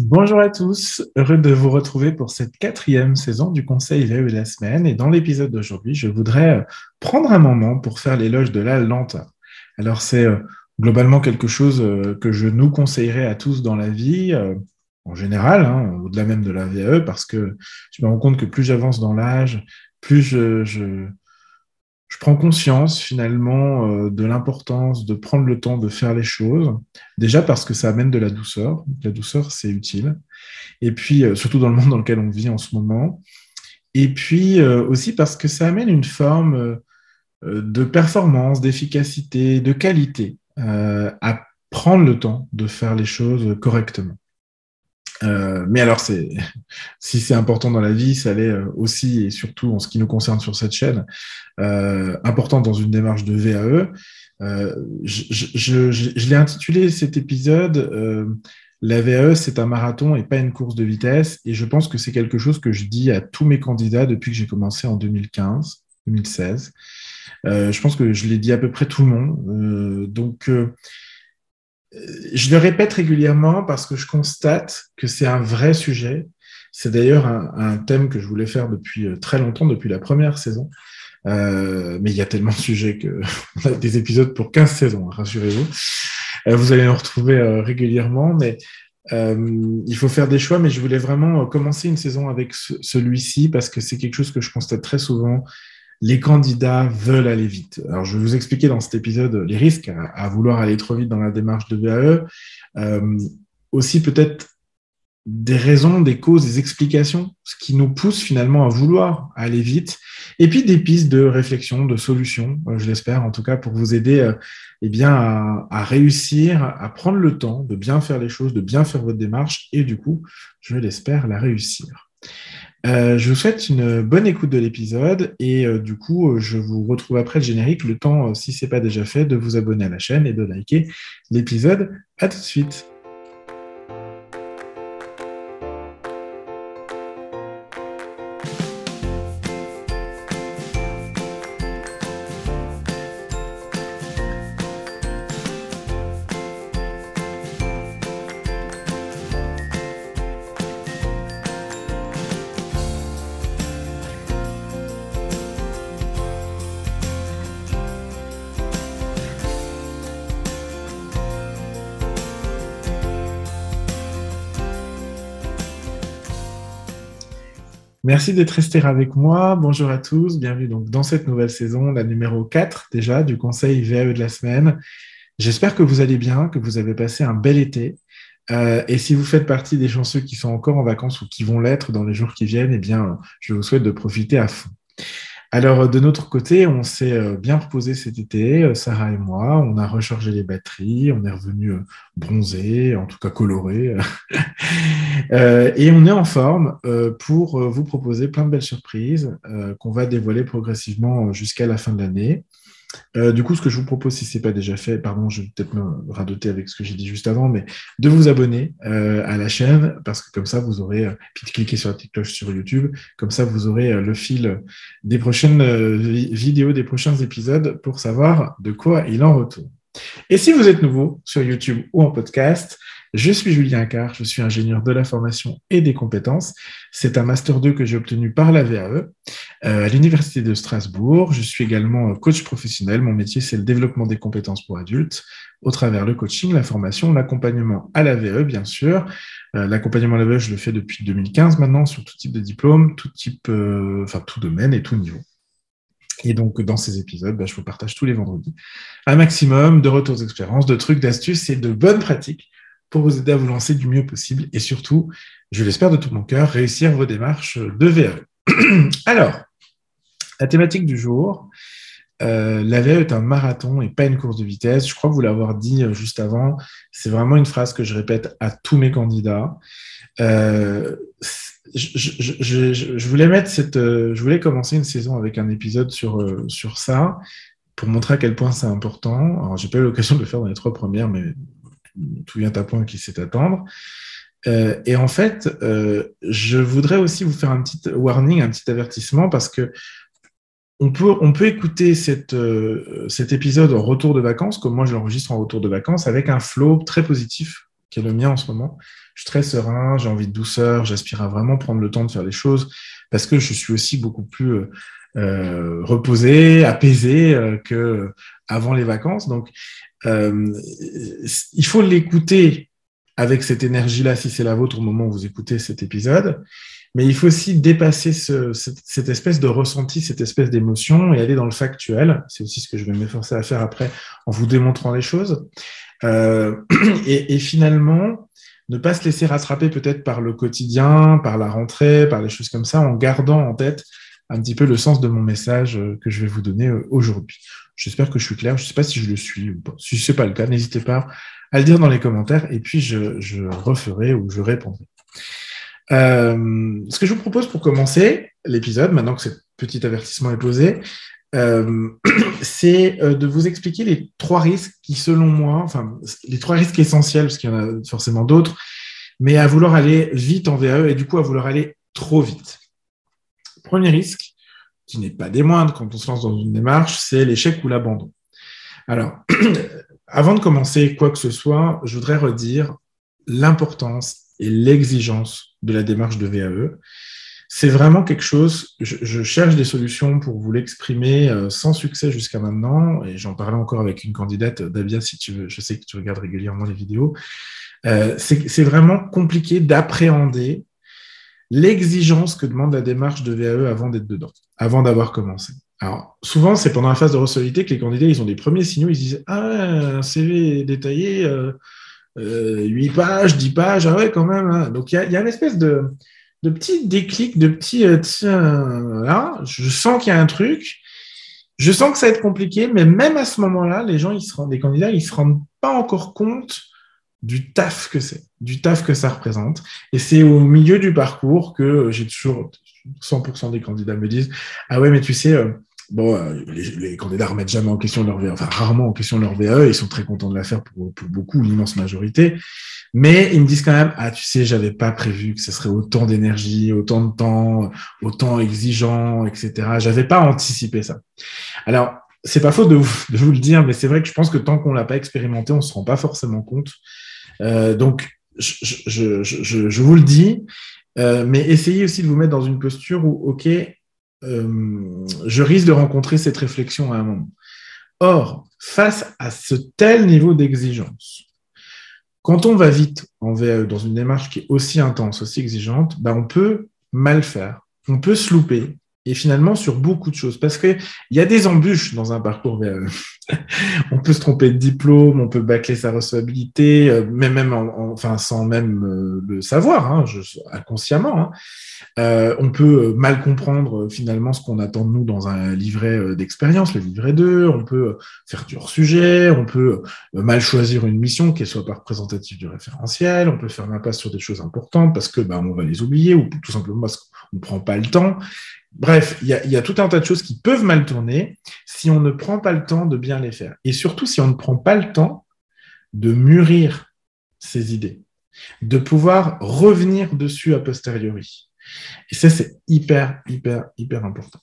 Bonjour à tous, heureux de vous retrouver pour cette quatrième saison du Conseil VE de la semaine. Et dans l'épisode d'aujourd'hui, je voudrais euh, prendre un moment pour faire l'éloge de la lenteur. Alors c'est euh, globalement quelque chose euh, que je nous conseillerais à tous dans la vie, en général, hein, au-delà même de la VE, parce que je me rends compte que plus j'avance dans l'âge, plus je, je prends conscience finalement euh, de l'importance de prendre le temps de faire les choses. Déjà parce que ça amène de la douceur. La douceur, c'est utile. Et puis, euh, surtout dans le monde dans lequel on vit en ce moment. Et puis euh, aussi parce que ça amène une forme de performance, d'efficacité, de qualité à prendre le temps de faire les choses correctement. Euh, mais alors, si c'est important dans la vie, ça l'est euh, aussi et surtout en ce qui nous concerne sur cette chaîne, euh, important dans une démarche de VAE. Je, je, l'ai intitulé cet épisode La VAE, c'est un marathon et pas une course de vitesse. Et je pense que c'est quelque chose que je dis à tous mes candidats depuis que j'ai commencé en 2015, 2016. je pense que je l'ai dit à peu près tout le monde. donc je le répète régulièrement parce que je constate que c'est un vrai sujet. C'est d'ailleurs un, thème que je voulais faire depuis euh, très longtemps, depuis la première saison. Euh, mais il y a tellement de sujets que a des épisodes pour 15 saisons, hein, rassurez-vous. Euh, vous allez en retrouver régulièrement, mais il faut faire des choix. Mais je voulais vraiment commencer une saison avec celui-ci parce que c'est quelque chose que je constate très souvent les candidats veulent aller vite. Alors, je vais vous expliquer dans cet épisode les risques à, vouloir aller trop vite dans la démarche de VAE. Euh, aussi, peut-être des raisons, des causes, des explications, ce qui nous pousse finalement à vouloir aller vite. Et puis, des pistes de réflexion, de solutions, euh, je l'espère, en tout cas, pour vous aider euh, eh bien, à, à, réussir, à prendre le temps de bien faire les choses, de bien faire votre démarche et du coup, je l'espère, la réussir. Euh, je vous souhaite une bonne écoute de l'épisode et euh, du coup, euh, je vous retrouve après le générique. Le temps, si ce n'est pas déjà fait, de vous abonner à la chaîne et de liker l'épisode. À tout de suite. Merci d'être resté avec moi. Bonjour à tous. Bienvenue donc dans cette nouvelle saison, la numéro 4 déjà du Conseil VAE de la semaine. J'espère que vous allez bien, que vous avez passé un bel été. Euh, et si vous faites partie des chanceux qui sont encore en vacances ou qui vont l'être dans les jours qui viennent, eh bien, je vous souhaite de profiter à fond. Alors, euh, de notre côté, on s'est euh, bien reposé cet été, euh, Sarah et moi. On a rechargé les batteries, on est revenu bronzé, en tout cas coloré. et on est en forme pour vous proposer plein de belles surprises qu'on va dévoiler progressivement jusqu'à la fin de l'année. Euh, du coup, ce que je vous propose, si ce n'est pas déjà fait, pardon, je vais peut-être me radoter avec ce que j'ai dit juste avant, mais de vous abonner euh, à la chaîne, parce que comme ça, vous aurez, euh, puis de cliquer sur la petite cloche sur YouTube, comme ça, vous aurez le fil des prochaines vidéos, des prochains épisodes pour savoir de quoi il en retourne. Et si vous êtes nouveau sur YouTube ou en podcast, je suis Julien Car, je suis ingénieur de la formation et des compétences. C'est un Master 2 que j'ai obtenu par la VAE euh, à l'Université de Strasbourg. Je suis également coach professionnel. Mon métier, c'est le développement des compétences pour adultes au travers le coaching, la formation, l'accompagnement à la VAE, bien sûr. Euh, l'accompagnement à la VAE, je le fais depuis 2015 maintenant sur tout type de diplôme, tout type, euh, enfin tout domaine et tout niveau. Et donc, dans ces épisodes, bah, je vous partage tous les vendredis un maximum de retours d'expérience, de trucs, d'astuces et de bonnes pratiques pour vous aider à vous lancer du mieux possible et surtout, je l'espère de tout mon cœur, réussir vos démarches de VAE. Alors, la thématique du jour, euh, la VAE est un marathon et pas une course de vitesse. Je crois vous l'avoir dit euh, juste avant. C'est vraiment une phrase que je répète à tous mes candidats. Euh, je, voulais mettre cette, je voulais commencer une saison avec un épisode sur sur ça pour montrer à quel point c'est important. Alors, j'ai pas eu l'occasion de le faire dans les trois premières, mais tout vient à point qui sait attendre. Euh, et en fait, euh, je voudrais aussi vous faire un petit warning, un petit avertissement, parce que on peut, on peut écouter cette, euh, cet épisode en retour de vacances, comme moi je l'enregistre en retour de vacances, avec un flow très positif qui est le mien en ce moment. Je suis très serein, j'ai envie de douceur, j'aspire à vraiment prendre le temps de faire les choses parce que je suis aussi beaucoup plus euh, euh reposé, apaisé euh, que avant les vacances. Donc, euh, il faut l'écouter avec cette énergie-là, si c'est la vôtre au moment où vous écoutez cet épisode. Mais il faut aussi dépasser ce, cette, cette, espèce de ressenti, cette espèce d'émotion et aller dans le factuel. C'est aussi ce que je vais m'efforcer à faire après en vous démontrant les choses. Euh, et, finalement, ne pas se laisser rattraper peut-être par le quotidien, par la rentrée, par les choses comme ça, en gardant en tête un petit peu le sens de mon message euh, que je vais vous donner euh, aujourd'hui. J'espère que je suis clair. Je ne sais pas si je le suis. Si ce n'est pas le cas, n'hésitez pas à le dire dans les commentaires et puis je, referai ou je répondrai. Ce que je vous propose pour commencer l'épisode, maintenant que ce petit avertissement est posé, euh, c'est euh, de vous expliquer les trois risques qui, selon moi, enfin, les trois risques essentiels, parce qu'il y en a forcément d'autres, mais à vouloir aller vite en VAE et du coup à vouloir aller trop vite. Premier risque, qui n'est pas des moindres quand on se lance dans une démarche, c'est l'échec ou l'abandon. Alors, avant de commencer quoi que ce soit, je voudrais redire l'importance et l'exigence de la démarche de VAE. C'est vraiment quelque chose, je, cherche des solutions pour vous l'exprimer euh, sans succès jusqu'à maintenant, et j'en parlais encore avec une candidate, Davia, si tu veux, je sais que tu regardes régulièrement les vidéos. Euh, c'est vraiment compliqué d'appréhender l'exigence que demande la démarche de VAE avant d'être dedans, avant d'avoir commencé. Alors, souvent, c'est pendant la phase de recevabilité que les candidats, ils ont des premiers signaux, ils se disent Ah, un CV détaillé, euh, euh, 8 pages, 10 pages, ah ouais, quand même. Hein. Donc, il y a, une espèce de, de petit déclic, de petit, euh, tiens, là, je sens qu'il y a un truc. Je sens que ça va être compliqué, mais même à ce moment-là, les gens, ils se rendent, les candidats, ils se rendent pas encore compte du taf que c'est, du taf que ça représente. Et c'est au milieu du parcours que j'ai toujours 100% des candidats me disent, ah ouais, mais tu sais, euh, euh, les, les, candidats remettent jamais en question leur VAE, enfin rarement en question leur VAE, ils sont très contents de la faire pour, pour beaucoup, l'immense majorité. Mais ils me disent quand même, ah, tu sais, j'avais pas prévu que ce serait autant d'énergie, autant de temps, autant exigeant, etc. J'avais pas anticipé ça. Alors, c'est pas faux de vous, le dire, mais c'est vrai que je pense que tant qu'on l'a pas expérimenté, on se rend pas forcément compte. Euh, donc, je, je, je, je, vous le dis, euh, mais essayez aussi de vous mettre dans une posture où, ok, euh, je risque de rencontrer cette réflexion à un moment. Or, face à ce tel niveau d'exigence, quand on va vite en VAE dans une démarche qui est aussi intense, aussi exigeante, ben on peut mal faire, on peut se louper, et finalement sur beaucoup de choses. Parce qu'il y a des embûches dans un parcours VAE. on peut se tromper de diplôme, on peut bâcler sa recevabilité, euh, mais même en, enfin sans même euh, le savoir, hein, inconsciemment. Hein. Euh, on peut mal comprendre euh, finalement ce qu'on attend de nous dans un livret d'expérience, le livret 2, on peut faire du hors-sujet, on peut mal choisir une mission, qu'elle soit pas représentative du référentiel, on peut faire l'impasse sur des choses importantes parce que bah, on va les oublier ou tout simplement parce qu'on ne prend pas le temps. Bref, il y, a, tout un tas de choses qui peuvent mal tourner si on ne prend pas le temps de bien les faire. Et surtout si on ne prend pas le temps de mûrir ces idées, de pouvoir revenir dessus a posteriori. Et ça, c'est hyper, hyper, hyper important.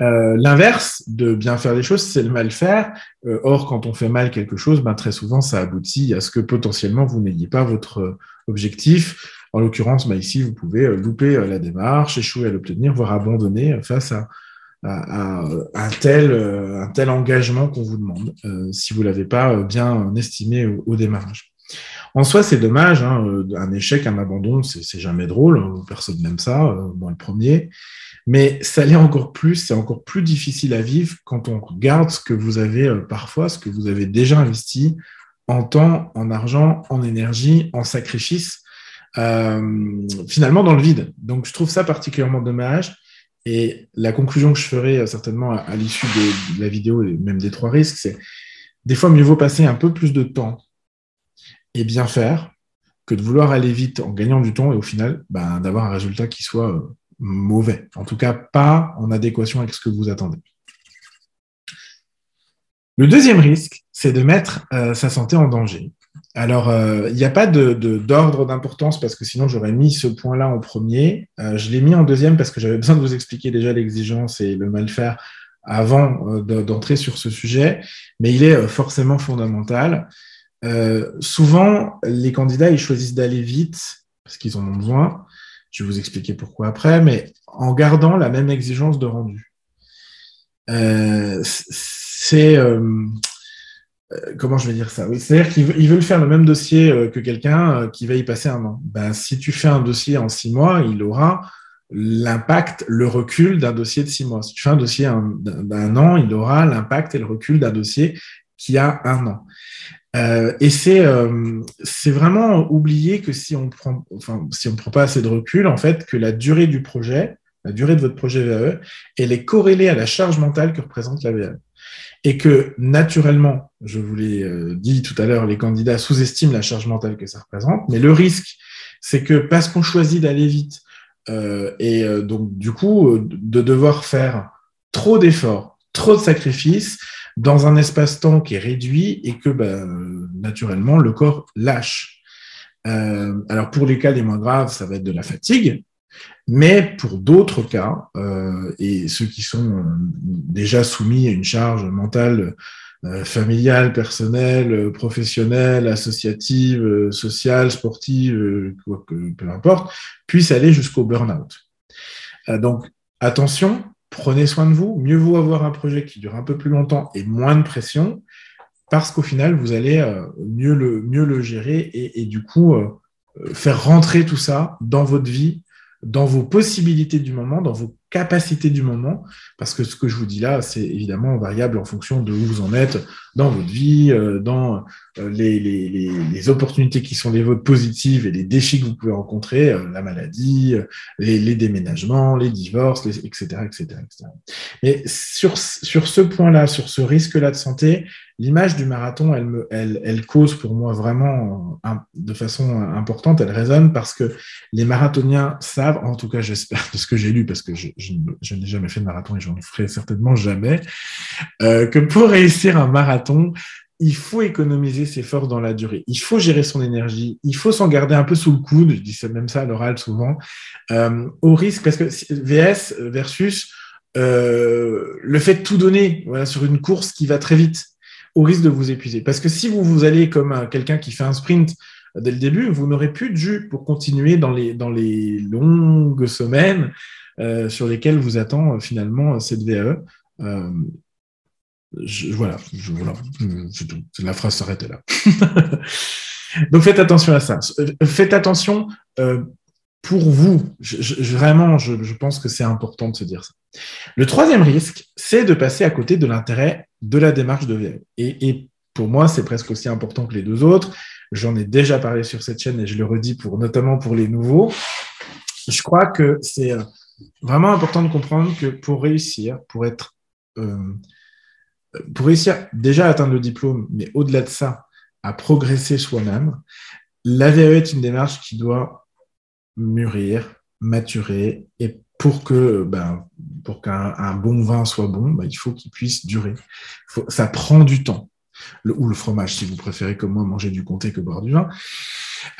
Euh, L'inverse de bien faire les choses, c'est le mal faire. Euh, or, quand on fait mal quelque chose, ben, très souvent, ça aboutit à ce que potentiellement vous n'ayez pas votre objectif en l'occurrence, bah, ici, vous pouvez euh, louper euh, la démarche, échouer à l'obtenir, voire abandonner face à, un, tel, euh, un tel engagement qu'on vous demande, euh, si vous ne l'avez pas bien estimé au, démarrage. En soi, c'est dommage, hein, un échec, un abandon, c'est jamais drôle, hein, personne n'aime ça, moi le premier, mais ça l'est encore plus, c'est encore plus difficile à vivre quand on regarde ce que vous avez parfois, ce que vous avez déjà investi en temps, en argent, en énergie, en sacrifice, euh, finalement dans le vide. Donc je trouve ça particulièrement dommage. Et la conclusion que je ferai euh, certainement à, l'issue de, la vidéo et même des trois risques, c'est des fois mieux vaut passer un peu plus de temps et bien faire que de vouloir aller vite en gagnant du temps et au final ben, d'avoir un résultat qui soit euh, mauvais. En tout cas, pas en adéquation avec ce que vous attendez. Le deuxième risque, c'est de mettre euh, sa santé en danger. Alors, euh, il n'y a pas d'ordre d'importance parce que sinon j'aurais mis ce point-là en premier. Euh, je l'ai mis en deuxième parce que j'avais besoin de vous expliquer déjà l'exigence et le mal faire avant euh, d'entrer sur ce sujet, mais il est euh, forcément fondamental. souvent, les candidats, ils choisissent d'aller vite parce qu'ils en ont besoin. Je vais vous expliquer pourquoi après, mais en gardant la même exigence de rendu. c'est comment je vais dire ça? Oui, C'est-à-dire qu'ils veulent faire le même dossier que quelqu'un qui va y passer un an. Ben, si tu fais un dossier en six mois, il aura l'impact, le recul d'un dossier de six mois. Si tu fais un dossier d'un an, il aura l'impact et le recul d'un dossier qui a un an. Euh, et c'est euh, c'est vraiment oublier que si on prend enfin si on prend pas assez de recul en fait que la durée du projet la durée de votre projet VAE elle est corrélée à la charge mentale que représente la VAE et que naturellement je vous l'ai euh, dit tout à l'heure les candidats sous-estiment la charge mentale que ça représente mais le risque c'est que parce qu'on choisit d'aller vite euh, et euh, donc, du coup, de devoir faire trop d'efforts, trop de sacrifices dans un espace-temps qui est réduit et que, ben, naturellement, le corps lâche. alors, pour les cas les moins graves, ça va être de la fatigue, mais pour d'autres cas, et ceux qui sont déjà soumis à une charge mentale euh, familiale, personnelle, euh, professionnelle, associative, euh, sociale, sportive, quoi que, peu importe, puisse aller jusqu'au burn-out. donc, attention, prenez soin de vous. Mieux vaut avoir un projet qui dure un peu plus longtemps et moins de pression, parce qu'au final, vous allez mieux, le, mieux le gérer et du coup, faire rentrer tout ça dans votre vie dans vos possibilités du moment, dans vos capacités du moment, parce que ce que je vous dis là, c'est évidemment variable en fonction de où vous en êtes dans votre vie, euh, dans euh, les, les, les, opportunités qui sont les vôtres positives et les défis que vous pouvez rencontrer, euh, la maladie, les, déménagements, les divorces, etc., etc., etc. Mais sur, sur ce point-là, sur ce risque-là de santé, l'image du marathon, elle, me, elle, elle, cause pour moi vraiment de façon importante, elle résonne parce que les marathoniens savent, en tout cas j'espère de ce que j'ai lu, parce que je, je, n'ai jamais fait de marathon et j'en ferai certainement jamais, euh, que pour réussir un marathon, il faut économiser ses forces dans la durée. Il faut gérer son énergie. Il faut s'en garder un peu sous le coude. Je dis même ça à l'oral souvent. Euh, au risque, parce que VS versus euh, le fait de tout donner sur une course qui va très vite au risque de vous épuiser. Parce que si vous, vous allez comme quelqu'un qui fait un sprint dès le début, vous n'aurez plus de jus pour continuer dans les, dans les longues semaines euh, sur lesquelles vous attend euh, finalement cette VAE. Euh, voilà, la phrase s'arrêtait là. Donc faites attention à ça. Faites attention pour vous. vraiment, je, pense que c'est important de se dire ça. Le troisième risque, c'est de passer à côté de l'intérêt de la démarche de VAE. Et, pour moi, c'est presque aussi important que les deux autres. J'en ai déjà parlé sur cette chaîne et je le redis pour notamment pour les nouveaux. Je crois que c'est euh, vraiment important de comprendre que pour réussir, pour être, euh, pour réussir déjà à atteindre le diplôme, mais au-delà de ça, à progresser soi-même, la VAE est une démarche qui doit mûrir, maturer et pour que ben, pour qu'un bon vin soit bon, ben, il faut qu'il puisse durer. ça prend du temps. Ou le fromage, si vous préférez comme moi manger du comté que boire du vin.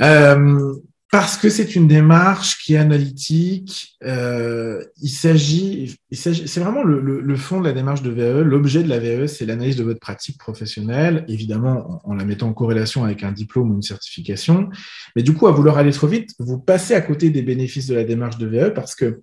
Euh, parce que c'est une démarche qui est analytique. Euh, il s'agit, c'est vraiment le, le, fond de la démarche de VAE. L'objet de la VAE, c'est l'analyse de votre pratique professionnelle, évidemment en, la mettant en corrélation avec un diplôme ou une certification. Mais du coup, à vouloir aller trop vite, vous passez à côté des bénéfices de la démarche de VAE parce que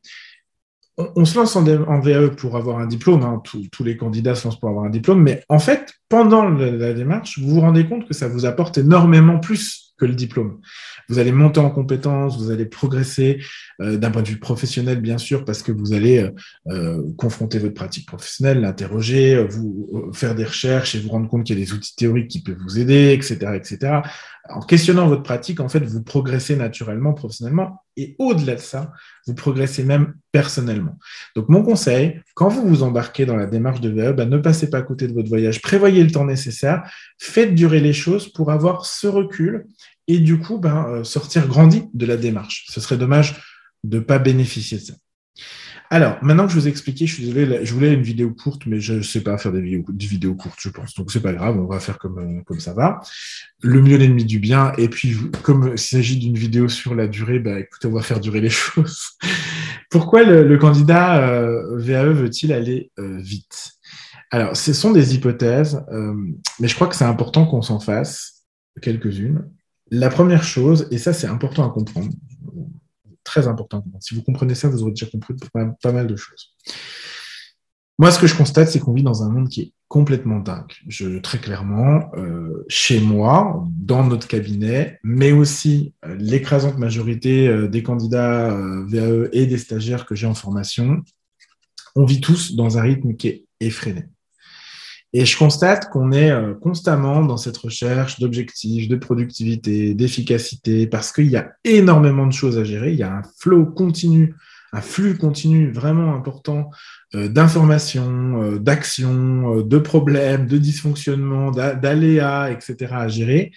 on, se lance en, VAE pour avoir un diplôme. Hein. Tous, les candidats se lancent pour avoir un diplôme, mais en fait, pendant la démarche, vous vous rendez compte que ça vous apporte énormément plus que le diplôme. Vous allez monter en compétences, vous allez progresser euh, d'un point de vue professionnel, bien sûr, parce que vous allez euh, euh, confronter votre pratique professionnelle, l'interroger, vous faire des recherches et vous rendre compte qu'il y a des outils théoriques qui peuvent vous aider, etc., etc. En questionnant votre pratique, en fait, vous progressez naturellement, professionnellement, et au-delà de ça, vous progressez même personnellement. Donc, mon conseil, quand vous vous embarquez dans la démarche de VE, ben, ne passez pas à côté de votre voyage, prévoyez le temps nécessaire, faites durer les choses pour avoir ce recul et du coup ben, euh, sortir grandi de la démarche. Ce serait dommage de ne pas bénéficier de ça. Alors, maintenant que je vous ai expliqué, je suis désolé, je voulais une vidéo courte, mais je ne sais pas faire des vidéos, courtes, je pense. Donc, c'est pas grave, on va faire comme, euh, ça va. Le mieux, l'ennemi du bien. Et puis, comme il s'agit d'une vidéo sur la durée, bah, écoutez, on va faire durer les choses. Pourquoi le, candidat euh, VAE veut-il aller vite? Alors, ce sont des hypothèses, mais je crois que c'est important qu'on s'en fasse quelques-unes. La première chose, et ça c'est important à comprendre, très important. Si vous comprenez ça, vous aurez déjà compris pas mal de choses. Moi, ce que je constate, c'est qu'on vit dans un monde qui est complètement dingue. Je, très clairement, euh, chez moi, dans notre cabinet, mais aussi euh, l'écrasante majorité euh, des candidats VAE et des stagiaires que j'ai en formation, on vit tous dans un rythme qui est effréné. Et je constate qu'on est constamment dans cette recherche d'objectifs, de productivité, d'efficacité, parce qu'il y a énormément de choses à gérer. Il y a un flot continu un flux continu vraiment important euh, d'informations, euh, d'actions, euh, de problèmes, de dysfonctionnements, d'aléas, etc. à gérer.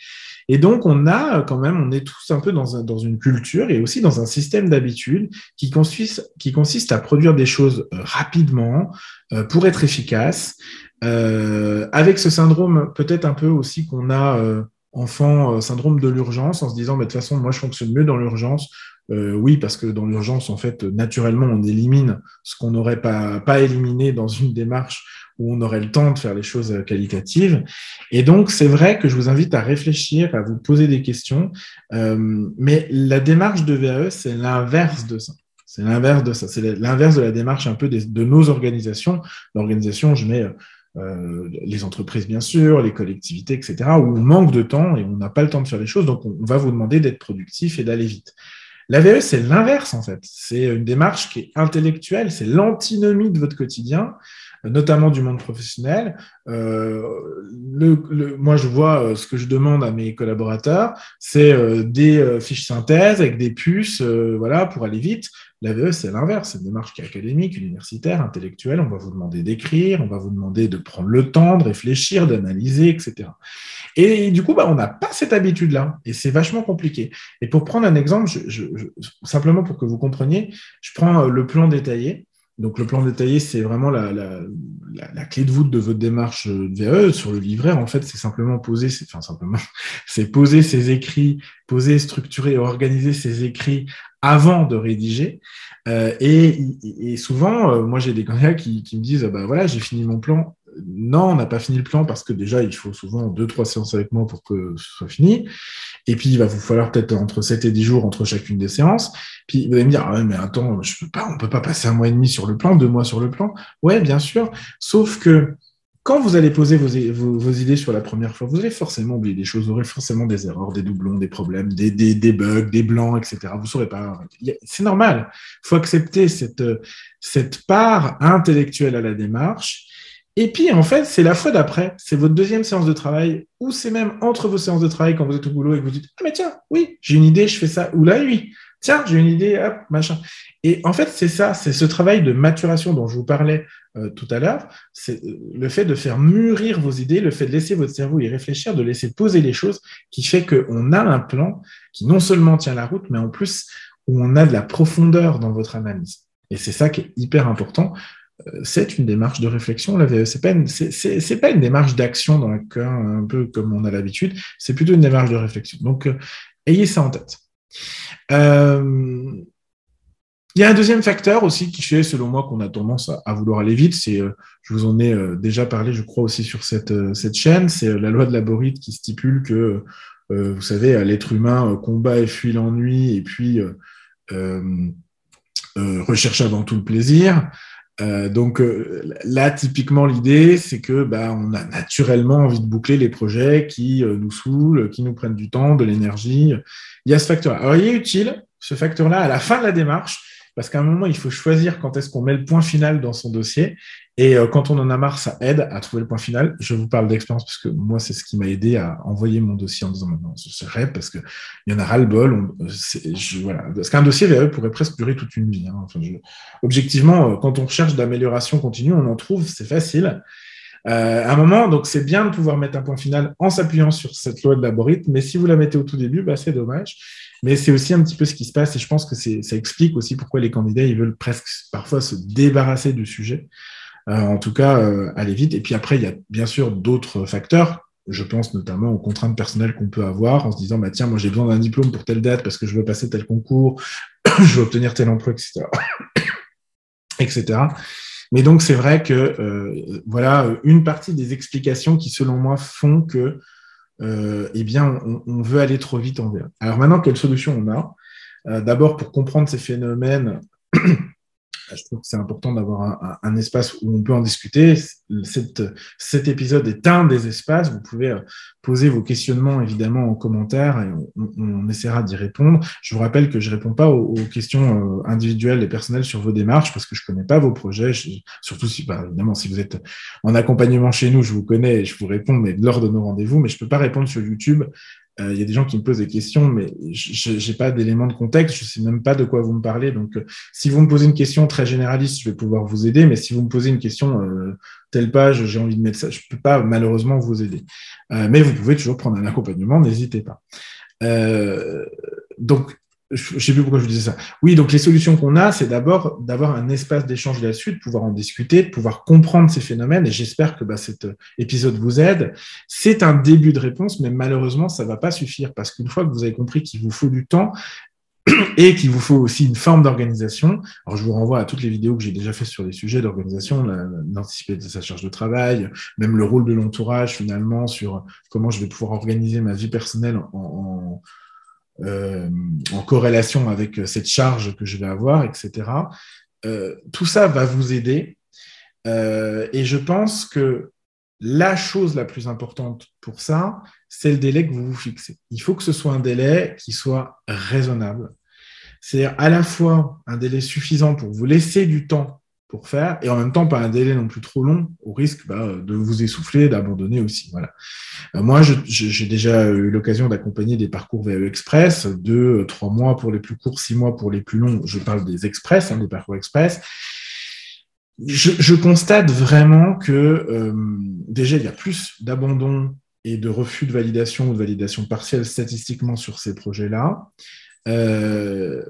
Et donc, on a quand même, on est tous un peu dans, une culture et aussi dans un système d'habitude qui consiste à produire des choses rapidement pour être efficace, avec ce syndrome peut-être un peu aussi qu'on a enfant, syndrome de l'urgence, en se disant, mais de toute façon, moi, je fonctionne mieux dans l'urgence. Euh, oui, parce que dans l'urgence, en fait, naturellement, on élimine ce qu'on n'aurait pas, pas éliminé dans une démarche où on aurait le temps de faire les choses qualitatives. Et donc, c'est vrai que je vous invite à réfléchir, à vous poser des questions. Euh, mais la démarche de VAE, c'est l'inverse de ça. C'est l'inverse de ça. C'est l'inverse de la démarche un peu de nos organisations. L'organisation, je mets euh, les entreprises, bien sûr, les collectivités, etc., où on manque de temps et on n'a pas le temps de faire les choses. Donc, on va vous demander d'être productif et d'aller vite. L'AVE, c'est l'inverse, en fait. C'est une démarche qui est intellectuelle, c'est l'antinomie de votre quotidien, notamment du monde professionnel. Euh, le, moi, je vois euh, ce que je demande à mes collaborateurs, c'est euh, des fiches synthèse avec des puces, voilà, pour aller vite. L'AVE, c'est l'inverse, c'est une démarche qui est académique, universitaire, intellectuelle. On va vous demander d'écrire, on va vous demander de prendre le temps, de réfléchir, d'analyser, etc. Et du coup, bah, on n'a pas cette habitude-là, et c'est vachement compliqué. Et pour prendre un exemple, simplement pour que vous compreniez, je prends euh, le plan détaillé. Donc le plan détaillé, c'est vraiment la, clé de voûte de votre démarche euh, de VAE. Sur le livret, en fait, c'est simplement poser, enfin simplement, c'est poser ses écrits, poser, structurer et organiser ses écrits avant de rédiger. Euh, et, souvent, moi j'ai des candidats qui, qui me disent, bah voilà, j'ai fini mon plan, non, on n'a pas fini le plan parce que déjà, il faut souvent deux, trois séances avec moi pour que ce soit fini. Et puis, il va vous falloir peut-être entre 7 et 10 jours entre chacune des séances. Puis, vous allez me dire, ah mais attends, je peux on peut pas passer un mois et demi sur le plan, deux mois sur le plan. Ouais, bien sûr. Sauf que quand vous allez poser vos, idées sur la première fois, vous allez forcément oublier des choses, vous aurez forcément des erreurs, des doublons, des problèmes, des, des, bugs, des blancs, etc. Vous saurez pas. C'est normal. Il faut accepter cette part intellectuelle à la démarche et puis, en fait, c'est la fois d'après, c'est votre deuxième séance de travail, ou c'est même entre vos séances de travail quand vous êtes au boulot et que vous dites Ah, mais tiens, oui, j'ai une idée, je fais ça. Ou là, oui, tiens, j'ai une idée, hop, machin. Et en fait, c'est ça, c'est ce travail de maturation dont je vous parlais euh, tout à l'heure. C'est euh, le fait de faire mûrir vos idées, le fait de laisser votre cerveau y réfléchir, de laisser poser les choses, qui fait qu'on a un plan qui non seulement tient la route, mais en plus, où on a de la profondeur dans votre analyse. Et c'est ça qui est hyper important c'est une démarche de réflexion. La VE, c'est pas pas une démarche d'action dans le cœur, un peu comme on a l'habitude. C'est plutôt une démarche de réflexion. Donc, euh, ayez ça en tête. Euh, il y a un deuxième facteur aussi qui fait, selon moi, qu'on a tendance à, vouloir aller vite. C'est, euh, je vous en ai déjà parlé, je crois aussi sur cette, cette chaîne. C'est la loi de la borite qui stipule que, vous savez, l'être humain combat et fuit l'ennui et puis recherche avant tout le plaisir. Euh, donc euh, là, typiquement, l'idée, c'est que bah, on a naturellement envie de boucler les projets qui euh, nous saoulent, qui nous prennent du temps, de l'énergie. Il y a ce facteur-là. Alors, il est utile, ce facteur-là, à la fin de la démarche, parce qu'à un moment, il faut choisir quand est-ce qu'on met le point final dans son dossier. Et euh, quand on en a marre, ça aide à trouver le point final. Je vous parle d'expérience parce que moi, c'est ce qui m'a aidé à envoyer mon dossier en disant maintenant, je rêve parce qu'il y en a ras-le-bol. Voilà. Parce qu'un dossier VAE pourrait presque durer toute une vie. Hein. Objectivement, euh, quand on cherche d'amélioration continue, on en trouve, c'est facile. Euh, à un moment, donc c'est bien de pouvoir mettre un point final en s'appuyant sur cette loi de l'algorithme, mais si vous la mettez au tout début, bah, c'est dommage. Mais c'est aussi un petit peu ce qui se passe et je pense que ça explique aussi pourquoi les candidats ils veulent presque parfois se débarrasser du sujet. Euh, en tout cas, euh, aller vite. Et puis après, il y a bien sûr d'autres facteurs. Je pense notamment aux contraintes personnelles qu'on peut avoir en se disant, bah, tiens, moi j'ai besoin d'un diplôme pour telle date parce que je veux passer tel concours, je veux obtenir tel emploi, etc. etc. Mais donc, c'est vrai que euh, voilà une partie des explications qui, selon moi, font que eh bien, on, veut aller trop vite en VR. Alors maintenant, quelle solution on a? D'abord, pour comprendre ces phénomènes, je trouve que c'est important d'avoir un, espace où on peut en discuter. cet épisode est un des espaces. Vous pouvez euh, poser vos questionnements évidemment en commentaire et on, essaiera d'y répondre. Je vous rappelle que je réponds pas aux, questions euh, individuelles et personnelles sur vos démarches parce que je connais pas vos projets. surtout si, bah, évidemment, si vous êtes en accompagnement chez nous, je vous connais et je vous réponds, mais lors de nos rendez-vous. Mais je peux pas répondre sur YouTube il euh, y a des gens qui me posent des questions, mais je n'ai pas d'éléments de contexte, je ne sais même pas de quoi vous me parlez. Donc, euh, si vous me posez une question très généraliste, je vais pouvoir vous aider, mais si vous me posez une question euh, telle page, j'ai envie de mettre ça, je ne peux pas malheureusement vous aider. mais vous pouvez toujours prendre un accompagnement, n'hésitez pas. donc, je ne sais plus pourquoi je vous disais ça. Oui, donc les solutions qu'on a, c'est d'abord d'avoir un espace d'échange là-dessus, de pouvoir en discuter, de pouvoir comprendre ces phénomènes. Et j'espère que bah, cet euh, épisode vous aide. C'est un début de réponse, mais malheureusement, ça ne va pas suffire parce qu'une fois que vous avez compris qu'il vous faut du temps et qu'il vous faut aussi une forme d'organisation. Alors, je vous renvoie à toutes les vidéos que j'ai déjà faites sur les sujets d'organisation, l'anticiper de sa charge de travail, même le rôle de l'entourage finalement sur comment je vais pouvoir organiser ma vie personnelle en euh, en corrélation avec cette charge que je vais avoir, etc. Euh, tout ça va vous aider. Euh, et je pense que la chose la plus importante pour ça, c'est le délai que vous vous fixez. Il faut que ce soit un délai qui soit raisonnable. C'est à la fois un délai suffisant pour vous laisser du temps pour faire, et en même temps pas un délai non plus trop long, au risque bah, de vous essouffler, d'abandonner aussi. Voilà. Euh, moi, j'ai déjà eu l'occasion d'accompagner des parcours VE Express, deux, trois mois pour les plus courts, six mois pour les plus longs. Je parle des express, hein, des parcours express. Je, constate vraiment que euh, déjà il y a plus d'abandon et de refus de validation ou de validation partielle statistiquement sur ces projets-là. Euh,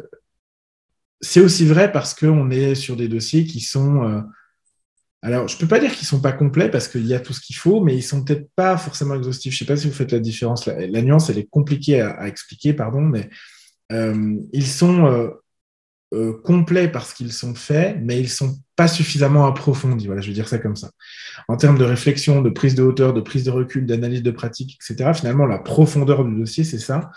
c'est aussi vrai parce qu'on est sur des dossiers qui sont. Euh, alors, je ne peux pas dire qu'ils ne sont pas complets parce qu'il y a tout ce qu'il faut, mais ils ne sont peut-être pas forcément exhaustifs. Je ne sais pas si vous faites la différence. La, nuance, elle est compliquée à, expliquer, pardon, mais euh, ils sont euh, complets parce qu'ils sont faits, mais ils sont pas suffisamment approfondis. Voilà, je vais dire ça comme ça. En termes de réflexion, de prise de hauteur, de prise de recul, d'analyse de pratique, etc., finalement, la profondeur du dossier, c'est ça.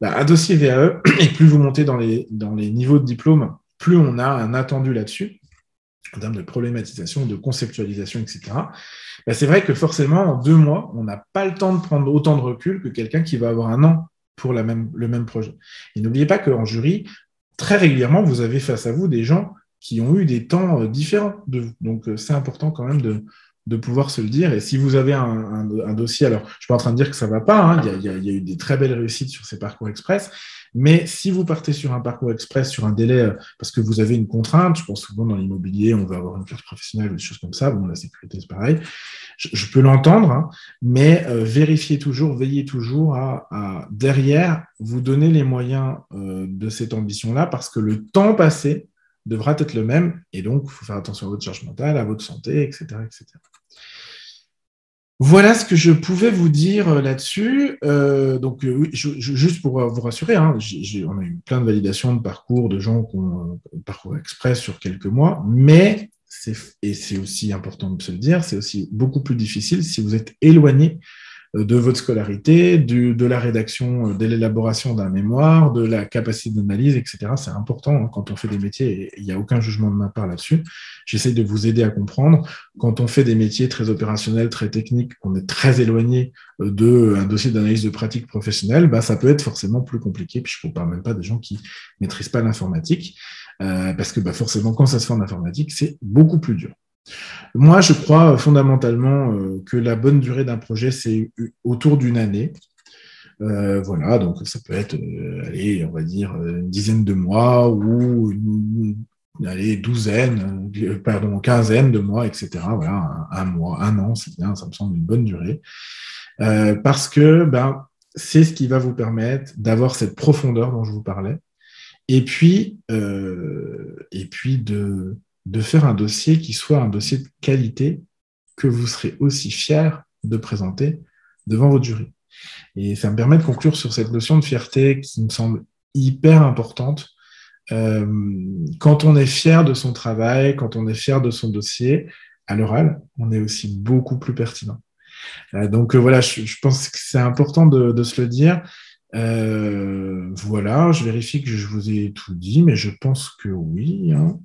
Bah, un dossier VAE, et plus vous montez dans les, dans les niveaux de diplôme, plus on a un attendu là-dessus, en termes de problématisation, de conceptualisation, etc. Bah, c'est vrai que forcément, en deux mois, on n'a pas le temps de prendre autant de recul que quelqu'un qui va avoir un an pour la même, le même projet. Et n'oubliez pas qu'en jury, très régulièrement, vous avez face à vous des gens qui ont eu des temps euh, différents de vous. Donc, euh, c'est important quand même de, de pouvoir se le dire. Et si vous avez un, dossier, alors je suis pas en train de dire que ça va pas, hein, il, y a, eu des très belles réussites sur ces parcours express, mais si vous partez sur un parcours express, sur un délai, euh, parce que vous avez une contrainte, je pense souvent dans l'immobilier, on veut avoir une carte professionnelle ou des choses comme ça, bon, la sécurité c'est pareil, je, peux l'entendre, hein, mais euh, vérifiez toujours, veillez toujours à, derrière vous donner les moyens euh, de cette ambition-là, parce que le temps passé devra être le même, et donc il faut faire attention à votre charge mentale, à votre santé, etc. etc. Voilà ce que je pouvais vous dire euh, là-dessus. Donc, juste pour vous rassurer, hein, on a eu plein de validations de parcours de gens qui ont parcours express sur quelques mois, mais et c'est aussi important de se le dire, c'est aussi beaucoup plus difficile si vous êtes éloigné euh, de votre scolarité, de la rédaction, euh, de l'élaboration d'un mémoire, de la capacité d'analyse, etc. C'est important hein, quand on fait des métiers, et il n'y a aucun jugement de ma part là-dessus. J'essaie de vous aider à comprendre. Quand on fait des métiers très opérationnels, très techniques, on est très éloigné euh, d'un dossier d'analyse de pratique professionnelle, bah, ça peut être forcément plus compliqué. Puis je ne parle même pas des gens qui maîtrisent pas l'informatique, parce que bah, forcément, quand ça se fait en informatique, c'est beaucoup plus dur. Moi, je crois fondamentalement euh, que la bonne durée d'un projet, c'est autour d'une année. Euh, voilà, donc ça peut être, euh, allez, on va dire une dizaine de mois ou une, douzaine, pardon, quinzaine de mois, etc. Voilà, un, mois, un an, c'est bien, ça me semble une bonne durée. parce que ben, c'est ce qui va vous permettre d'avoir cette profondeur dont je vous parlais. Et puis, et puis de, de faire un dossier qui soit un dossier de qualité que vous serez aussi fier de présenter devant votre jury. Et ça me permet de conclure sur cette notion de fierté qui me semble hyper importante. Euh, quand on est fier de son travail, quand on est fier de son dossier, à l'oral, on est aussi beaucoup plus pertinent. donc voilà, je, pense que c'est important de, se le dire. Voilà, je vérifie que je vous ai tout dit, mais je pense que oui. Hein.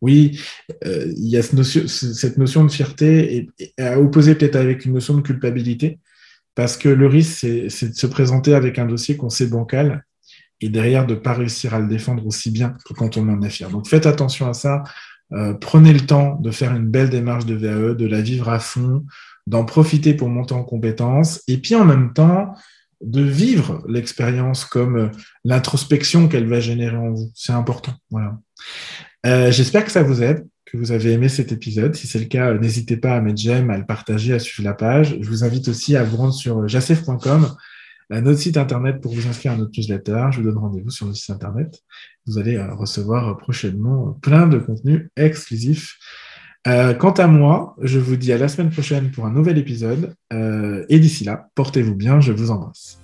Oui, il y a cette notion, de fierté et, à opposer peut-être avec une notion de culpabilité, parce que le risque, c'est de se présenter avec un dossier qu'on sait bancal et derrière de ne pas réussir à le défendre aussi bien que quand on en est fier. Donc faites attention à ça. Euh, prenez le temps de faire une belle démarche de VAE, de la vivre à fond, d'en profiter pour monter en compétences, et puis en même temps de vivre l'expérience comme euh, l'introspection qu'elle va générer en vous. C'est important. Voilà. Euh, j'espère que ça vous aide, que vous avez aimé cet épisode. Si c'est le cas, n'hésitez pas à mettre j'aime, à le partager, à suivre la page. Je vous invite aussi à vous rendre sur jacef.com notre site internet pour vous inscrire à notre newsletter. Je vous donne rendez-vous sur le site internet. Vous allez euh, recevoir euh, prochainement plein de contenus exclusifs. Euh, quant à moi, je vous dis à la semaine prochaine pour un nouvel épisode. et d'ici là, portez-vous bien, je vous embrasse.